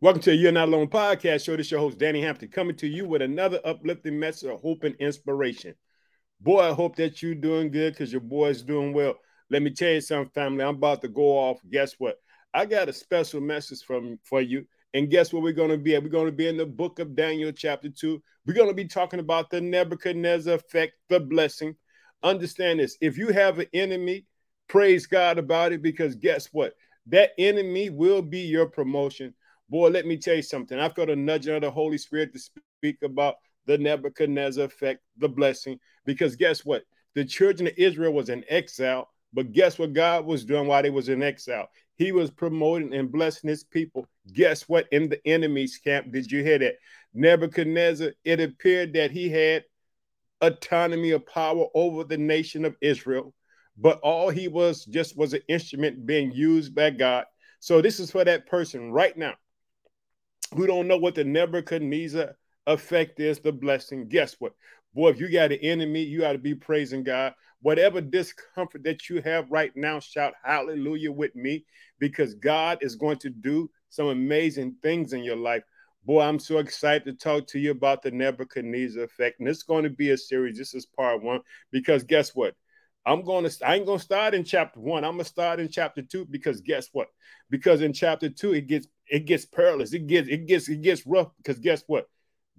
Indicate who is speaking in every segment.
Speaker 1: Welcome to the You're Not Alone podcast show. This is your host, Danny Hampton, coming to you with another uplifting message of hope and inspiration. Boy, I hope that you're doing good because your boy's doing well. Let me tell you something, family. I'm about to go off. Guess what? I got a special message from for you. And guess what we're going to be at? We're going to be in the book of Daniel, chapter 2. We're going to be talking about the Nebuchadnezzar effect, the blessing. Understand this. If you have an enemy, praise God about it because guess what? That enemy will be your promotion. Boy, let me tell you something. I've got a nudging of the Holy Spirit to speak about the Nebuchadnezzar effect, the blessing, because guess what? The children of Israel was in exile, but guess what God was doing while they was in exile? He was promoting and blessing his people. Guess what? In the enemy's camp, did you hear that? Nebuchadnezzar, it appeared that he had autonomy of power over the nation of Israel, but all he was just was an instrument being used by God. So this is for that person right now who don't know what the Nebuchadnezzar effect is, the blessing. Guess what? Boy, if you got an enemy, you got to be praising God. Whatever discomfort that you have right now, shout hallelujah with me because God is going to do some amazing things in your life. Boy, I'm so excited to talk to you about the Nebuchadnezzar effect. And it's going to be a series. This is part one because guess what? I'm going to I ain't going to start in chapter 1. I'm going to start in chapter 2 because guess what? Because in chapter 2 it gets it gets perilous. It gets it gets it gets rough because guess what?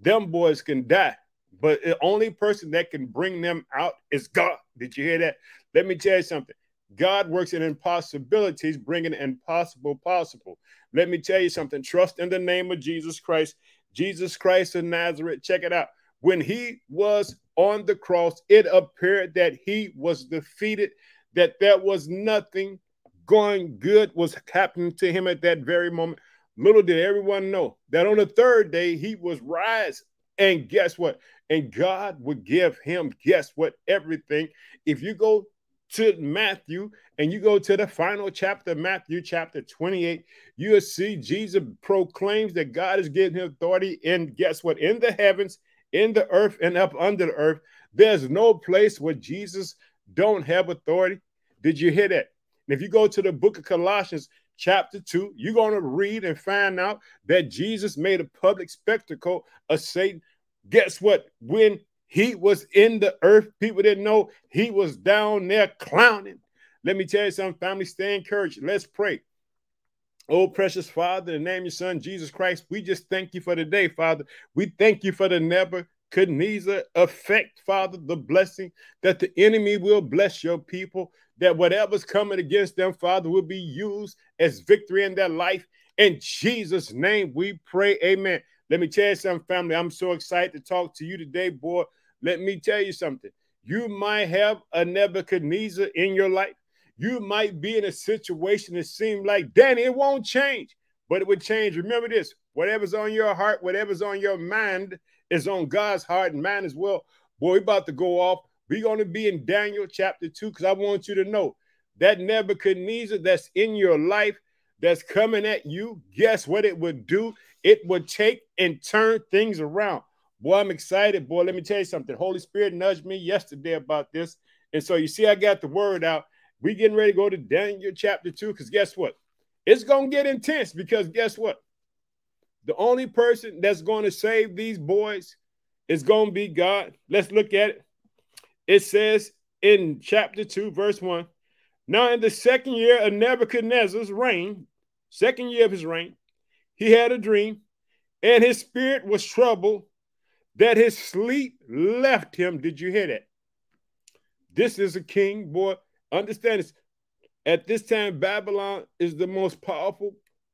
Speaker 1: Them boys can die, but the only person that can bring them out is God. Did you hear that? Let me tell you something. God works in impossibilities, bringing impossible possible. Let me tell you something. Trust in the name of Jesus Christ. Jesus Christ of Nazareth. Check it out. When he was on the cross, it appeared that he was defeated, that there was nothing going good was happening to him at that very moment. Little did everyone know that on the third day he was rise. And guess what? And God would give him, guess what? Everything. If you go to Matthew and you go to the final chapter, Matthew chapter 28, you'll see Jesus proclaims that God is giving him authority. And guess what? In the heavens, in the earth, and up under the earth, there's no place where Jesus don't have authority. Did you hear that? And if you go to the book of Colossians, chapter 2, you're going to read and find out that Jesus made a public spectacle of Satan. Guess what? When he was in the earth, people didn't know he was down there clowning. Let me tell you something, family, stay encouraged. Let's pray. Oh, precious Father, in the name of your Son, Jesus Christ, we just thank you for the day, Father. We thank you for the Nebuchadnezzar affect, Father, the blessing that the enemy will bless your people that whatever's coming against them, Father, will be used as victory in their life. In Jesus' name, we pray. Amen. Let me tell you something, family. I'm so excited to talk to you today, boy. Let me tell you something. You might have a Nebuchadnezzar in your life. You might be in a situation that seems like, Danny, it won't change, but it would change. Remember this whatever's on your heart, whatever's on your mind is on God's heart and mind as well. Boy, we about to go off we're going to be in Daniel chapter 2 because I want you to know that Nebuchadnezzar that's in your life that's coming at you, guess what it would do? It would take and turn things around. Boy, I'm excited. Boy, let me tell you something. Holy Spirit nudged me yesterday about this. And so you see, I got the word out. We getting ready to go to Daniel chapter 2 because guess what? It's going to get intense because guess what? The only person that's going to save these boys is going to be God. Let's look at it it says in chapter 2, verse 1 Now, in the second year of Nebuchadnezzar's reign, second year of his reign, he had a dream, and his spirit was troubled that his sleep left him. Did you hear that? This is a king, boy. Understand this. At this time, Babylon is the most powerful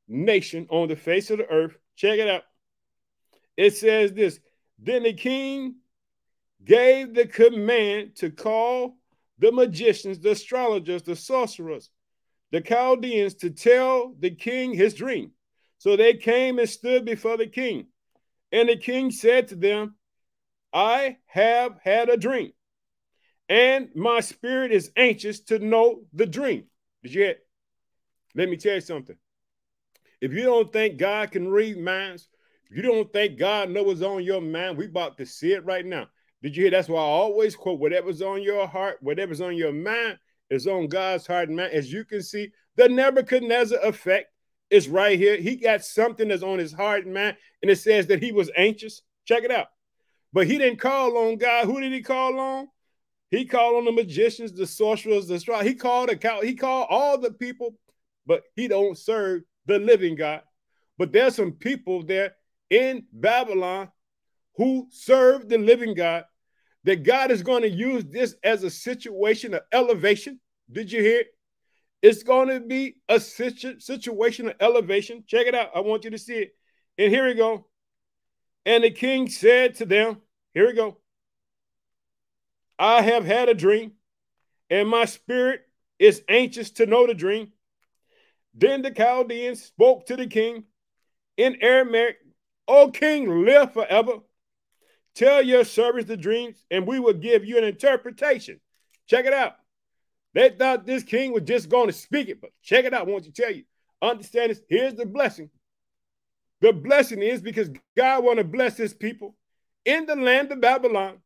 Speaker 1: nation on the face of the earth. Check it out. It says this Then the king gave the command to call the magicians, the astrologers, the sorcerers, the Chaldeans to tell the king his dream. So they came and stood before the king. And the king said to them, I have had a dream, and my spirit is anxious to know the dream. Did you hear? Let me tell you something. If you don't think God can read minds, you don't think God knows what's on your mind, we about to see it right now. Did you hear? That's why I always quote whatever's on your heart, whatever's on your mind is on God's heart and mind. As you can see, the Nebuchadnezzar effect is right here. He got something that's on his heart and mind, and it says that he was anxious. Check it out. But he didn't call on God. Who did he call on? He called on the magicians, the sorcerers, the straw. He called a cow. He called all the people, but he don't serve the living God. But there's some people there in Babylon who serve the living God. That God is going to use this as a situation of elevation. Did you hear it? It's going to be a situ- situation of elevation. Check it out. I want you to see it. And here we go. And the king said to them, Here we go. I have had a dream, and my spirit is anxious to know the dream. Then the Chaldeans spoke to the king in Aramaic, O king, live forever. Tell your servants the dreams, and we will give you an interpretation. Check it out. They thought this king was just going to speak it, but check it out. I want to tell you. Understand this. Here's the blessing. The blessing is because God want to bless his people in the land of Babylon.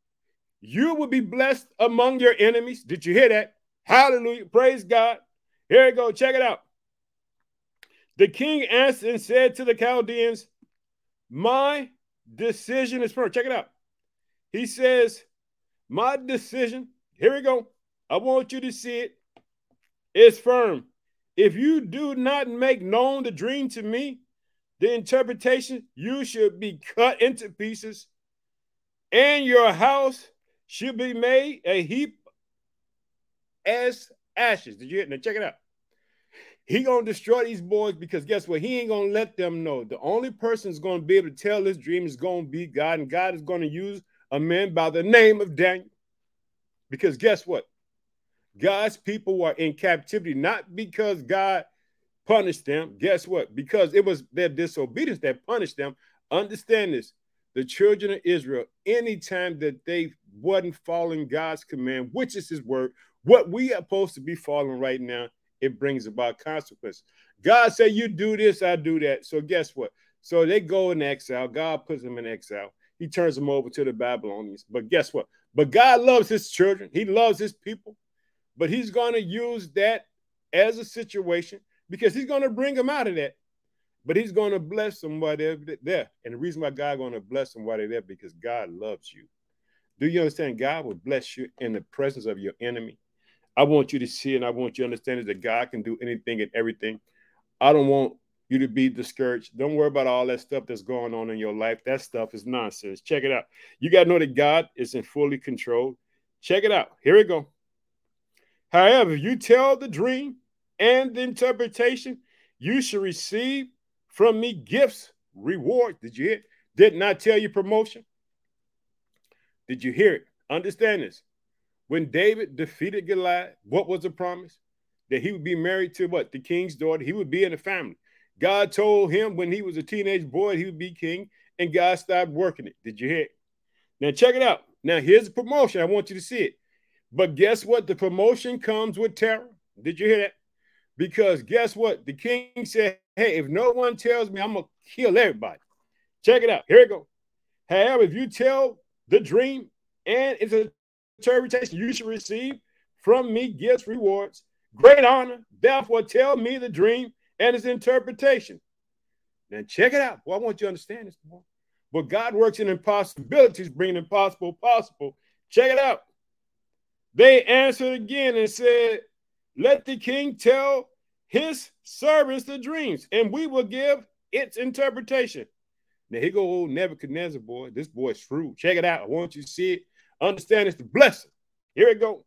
Speaker 1: You will be blessed among your enemies. Did you hear that? Hallelujah. Praise God. Here we go. Check it out. The king answered and said to the Chaldeans, My decision is firm. Check it out. He says, My decision, here we go. I want you to see it. It's firm. If you do not make known the dream to me, the interpretation, you should be cut into pieces, and your house should be made a heap as ashes. Did you now check it out? He gonna destroy these boys because guess what? He ain't gonna let them know. The only person is gonna be able to tell this dream is gonna be God, and God is gonna use a man by the name of Daniel. Because guess what? God's people were in captivity not because God punished them. Guess what? Because it was their disobedience that punished them. Understand this. The children of Israel, anytime that they wasn't following God's command, which is his word, what we are supposed to be following right now, it brings about consequence. God said, You do this, I do that. So guess what? So they go in exile. God puts them in exile. He turns them over to the Babylonians. But guess what? But God loves his children, he loves his people. But he's going to use that as a situation because he's going to bring them out of that. But he's going to bless them while they're there. And the reason why God going to bless them while they're there because God loves you. Do you understand? God will bless you in the presence of your enemy. I want you to see and I want you to understand is that God can do anything and everything. I don't want you to be discouraged. Don't worry about all that stuff that's going on in your life. That stuff is nonsense. Check it out. You got to know that God is in fully control. Check it out. Here we go. However, you tell the dream and the interpretation, you should receive from me gifts, reward. Did you hear? It? Did not tell you promotion? Did you hear it? Understand this. When David defeated Goliath, what was the promise? That he would be married to what? The king's daughter. He would be in the family. God told him when he was a teenage boy he would be king, and God stopped working it. Did you hear it? Now check it out. Now here's a promotion. I want you to see it. But guess what? The promotion comes with terror. Did you hear that? Because guess what? The king said, Hey, if no one tells me, I'm to kill everybody. Check it out. Here we go. However, if you tell the dream and it's a interpretation, you should receive from me gifts, rewards, great honor. Therefore, tell me the dream and its interpretation. Now, check it out. Boy, I want you to understand this, boy. But God works in impossibilities, bringing impossible possible. Check it out. They answered again and said, Let the king tell his servants the dreams, and we will give its interpretation. Now here go old Nebuchadnezzar, boy. This boy's shrewd. Check it out. I want you to see it. Understand it's the blessing. Here it go.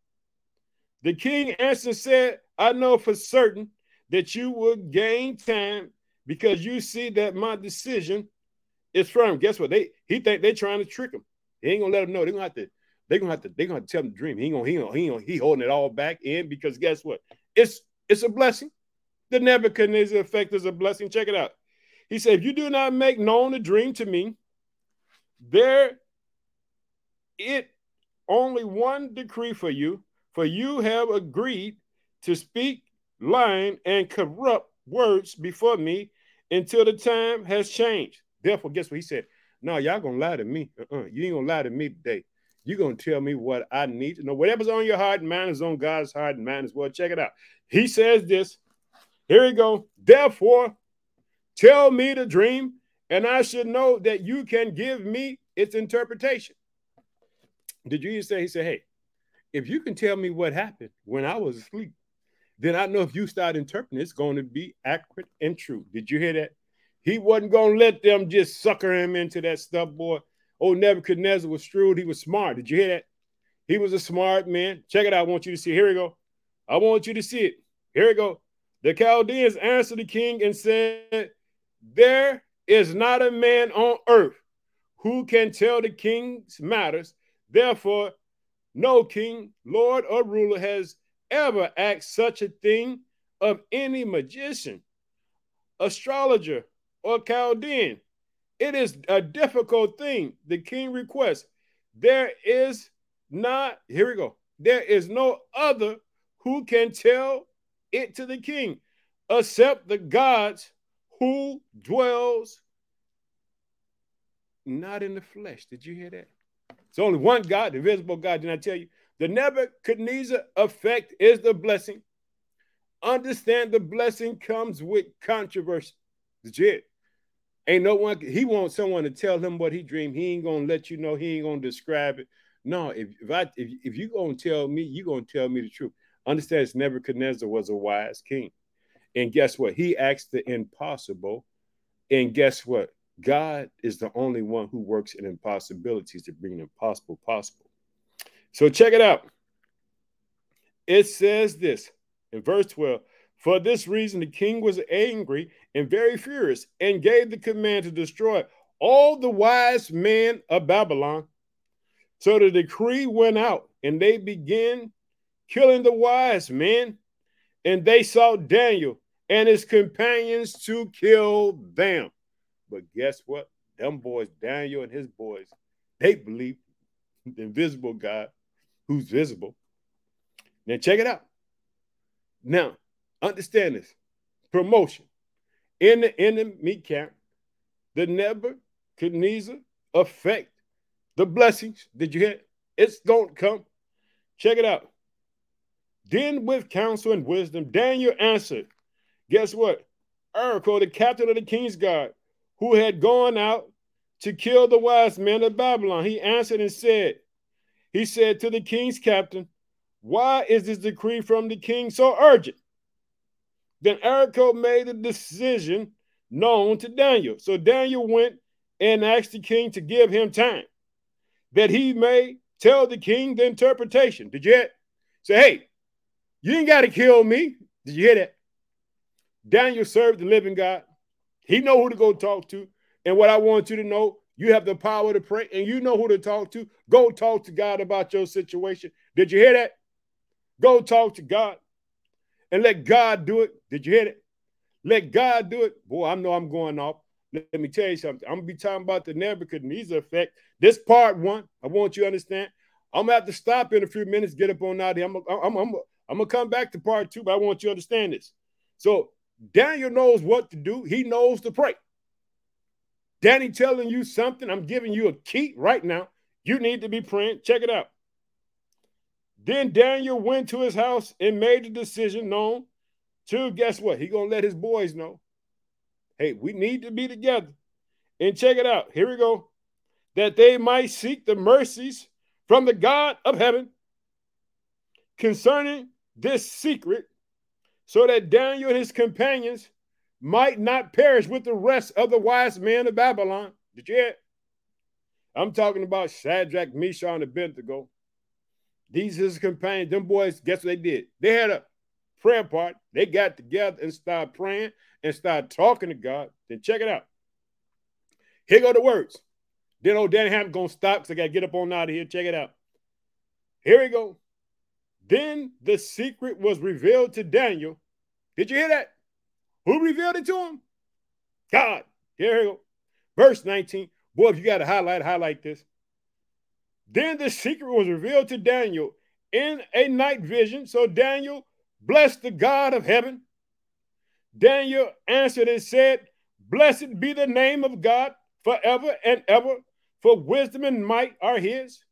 Speaker 1: The king answered said, I know for certain that you will gain time because you see that my decision is firm. Guess what? They he think they're trying to trick him. He ain't gonna let him know. They're gonna have to they're gonna have to they're gonna tell him the dream. He ain't gonna he ain't gonna, he, gonna, he holding it all back in because guess what? It's it's a blessing. The Nebuchadnezzar effect is a blessing. Check it out. He said, if you do not make known the dream to me, there it only one decree for you, for you have agreed to speak lying and corrupt words before me until the time has changed. Therefore, guess what he said? No, y'all gonna lie to me. Uh-uh. You ain't gonna lie to me today. You're to tell me what I need to know. Whatever's on your heart and mind is on God's heart and mind as well. Check it out. He says this. Here we go. Therefore, Tell me the dream, and I should know that you can give me its interpretation. Did you say? He said, Hey, if you can tell me what happened when I was asleep, then I know if you start interpreting, it's going to be accurate and true. Did you hear that? He wasn't going to let them just sucker him into that stuff, boy. Oh, Nebuchadnezzar was shrewd. He was smart. Did you hear that? He was a smart man. Check it out. I want you to see. Here we go. I want you to see it. Here we go. The Chaldeans answered the king and said, There is not a man on earth who can tell the king's matters. Therefore, no king, lord, or ruler has ever asked such a thing of any magician, astrologer, or Chaldean. It is a difficult thing. The king requests. There is not, here we go. There is no other who can tell it to the king except the gods who dwells not in the flesh. Did you hear that? It's only one God, the visible God. Did I tell you? The Nebuchadnezzar effect is the blessing. Understand the blessing comes with controversy. Did you hear it? Ain't no one, he wants someone to tell him what he dreamed. He ain't gonna let you know, he ain't gonna describe it. No, if, if I if, if you gonna tell me, you gonna tell me the truth. Understand Nebuchadnezzar was a wise king. And guess what? He asked the impossible. And guess what? God is the only one who works in impossibilities to bring the impossible possible. So check it out. It says this in verse 12 For this reason, the king was angry and very furious and gave the command to destroy all the wise men of Babylon. So the decree went out and they began killing the wise men. And they sought Daniel and his companions to kill them. But guess what? Them boys, Daniel and his boys, they believe the invisible God who's visible. Now check it out. Now, understand this. Promotion. In the enemy camp, the Nebuchadnezzar affect the blessings. Did you hear? It's going to come. Check it out. Then with counsel and wisdom, Daniel answered, Guess what? Arioch, the captain of the king's guard, who had gone out to kill the wise men of Babylon, he answered and said, He said to the king's captain, Why is this decree from the king so urgent? Then Arioch made the decision known to Daniel. So Daniel went and asked the king to give him time that he may tell the king the interpretation. Did you hear? Say, hey, you ain't got to kill me. Did you hear that? Daniel served the living God. He know who to go talk to. And what I want you to know, you have the power to pray and you know who to talk to. Go talk to God about your situation. Did you hear that? Go talk to God and let God do it. Did you hear it? Let God do it. Boy, I know I'm going off. Let, me tell you something. I'm gonna be talking about the Nebuchadnezzar effect. This part one, I want you to understand. I'm gonna have to stop in a few minutes, get up on out here. I'm, I'm, I'm, I'm gonna come back to part two, but I want you to understand this. So Daniel knows what to do. He knows to pray. Danny telling you something. I'm giving you a key right now. You need to be praying. Check it out. Then Daniel went to his house and made the decision known to guess what? He gonna let his boys know. Hey, we need to be together. And check it out. Here we go. That they might seek the mercies from the God of heaven concerning this secret, so that Daniel and his companions might not perish with the rest of the wise men of Babylon. Did you hear? I'm talking about Shadrach, Meshach, and Abednego. These his companions, them boys, guess what they did? They had a prayer part. They got together and started praying and started talking to God. Then check it out. Here go the words. Then old Danny Hampton gonna stop because I gotta get up on out of here. Check it out. Here we go. Then the secret was revealed to Daniel. Did you hear that? Who revealed it to him? God. Here we go. Verse 19. Boy, if you got to highlight, highlight this. Then the secret was revealed to Daniel in a night vision. So Daniel blessed the God of heaven. Daniel answered and said, Blessed be the name of God forever and ever, for wisdom and might are his.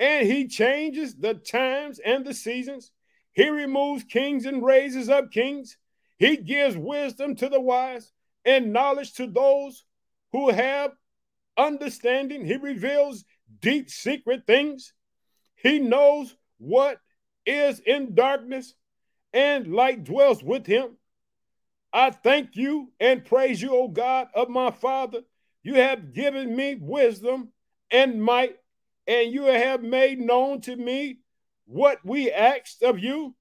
Speaker 1: And he changes the times and the seasons. He removes kings and raises up kings. He gives wisdom to the wise and knowledge to those who have understanding. He reveals deep secret things. He knows what is in darkness, and light dwells with him. I thank you and praise you, O God of my Father. You have given me wisdom and might, and you have made known to me what we asked of you.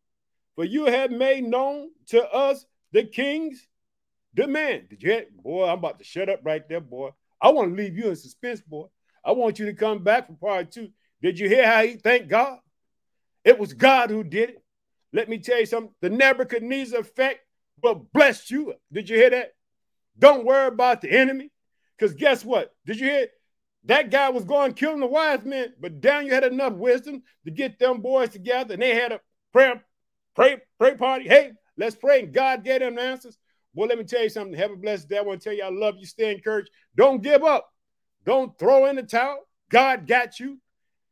Speaker 1: For you have made known to us the king's demand. Did you hear? Boy, I'm about to shut up right there, boy. I want to leave you in suspense, boy. I want you to come back for part two. Did you hear how he thanked God? It was God who did it. Let me tell you something. The Nebuchadnezzar effect but blessed you. Did you hear that? Don't worry about the enemy. Because guess what? Did you hear? That guy was going killing the wise men, but Daniel had enough wisdom to get them boys together and they had a prayer, pray, pray party. Hey, let's pray. And God gave them the answers. Boy, let me tell you something. Have a blessed day. I want to tell you I love you. Stay encouraged. Don't give up. Don't throw in the towel. God got you.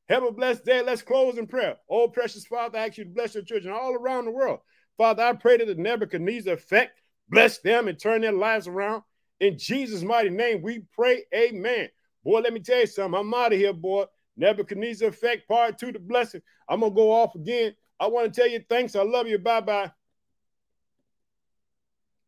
Speaker 1: Have a blessed day. Let's close in prayer. Oh, precious Father, I ask you to bless your children all around the world. Father, I pray that the Nebuchadnezzar effect bless them and turn their lives around. In Jesus' mighty name, we pray. Amen. Boy, let me tell you something. I'm out of here, boy. Nebuchadnezzar effect, part two, the blessing. I'm going to go off again. I want to tell you thanks. I love you. Bye bye.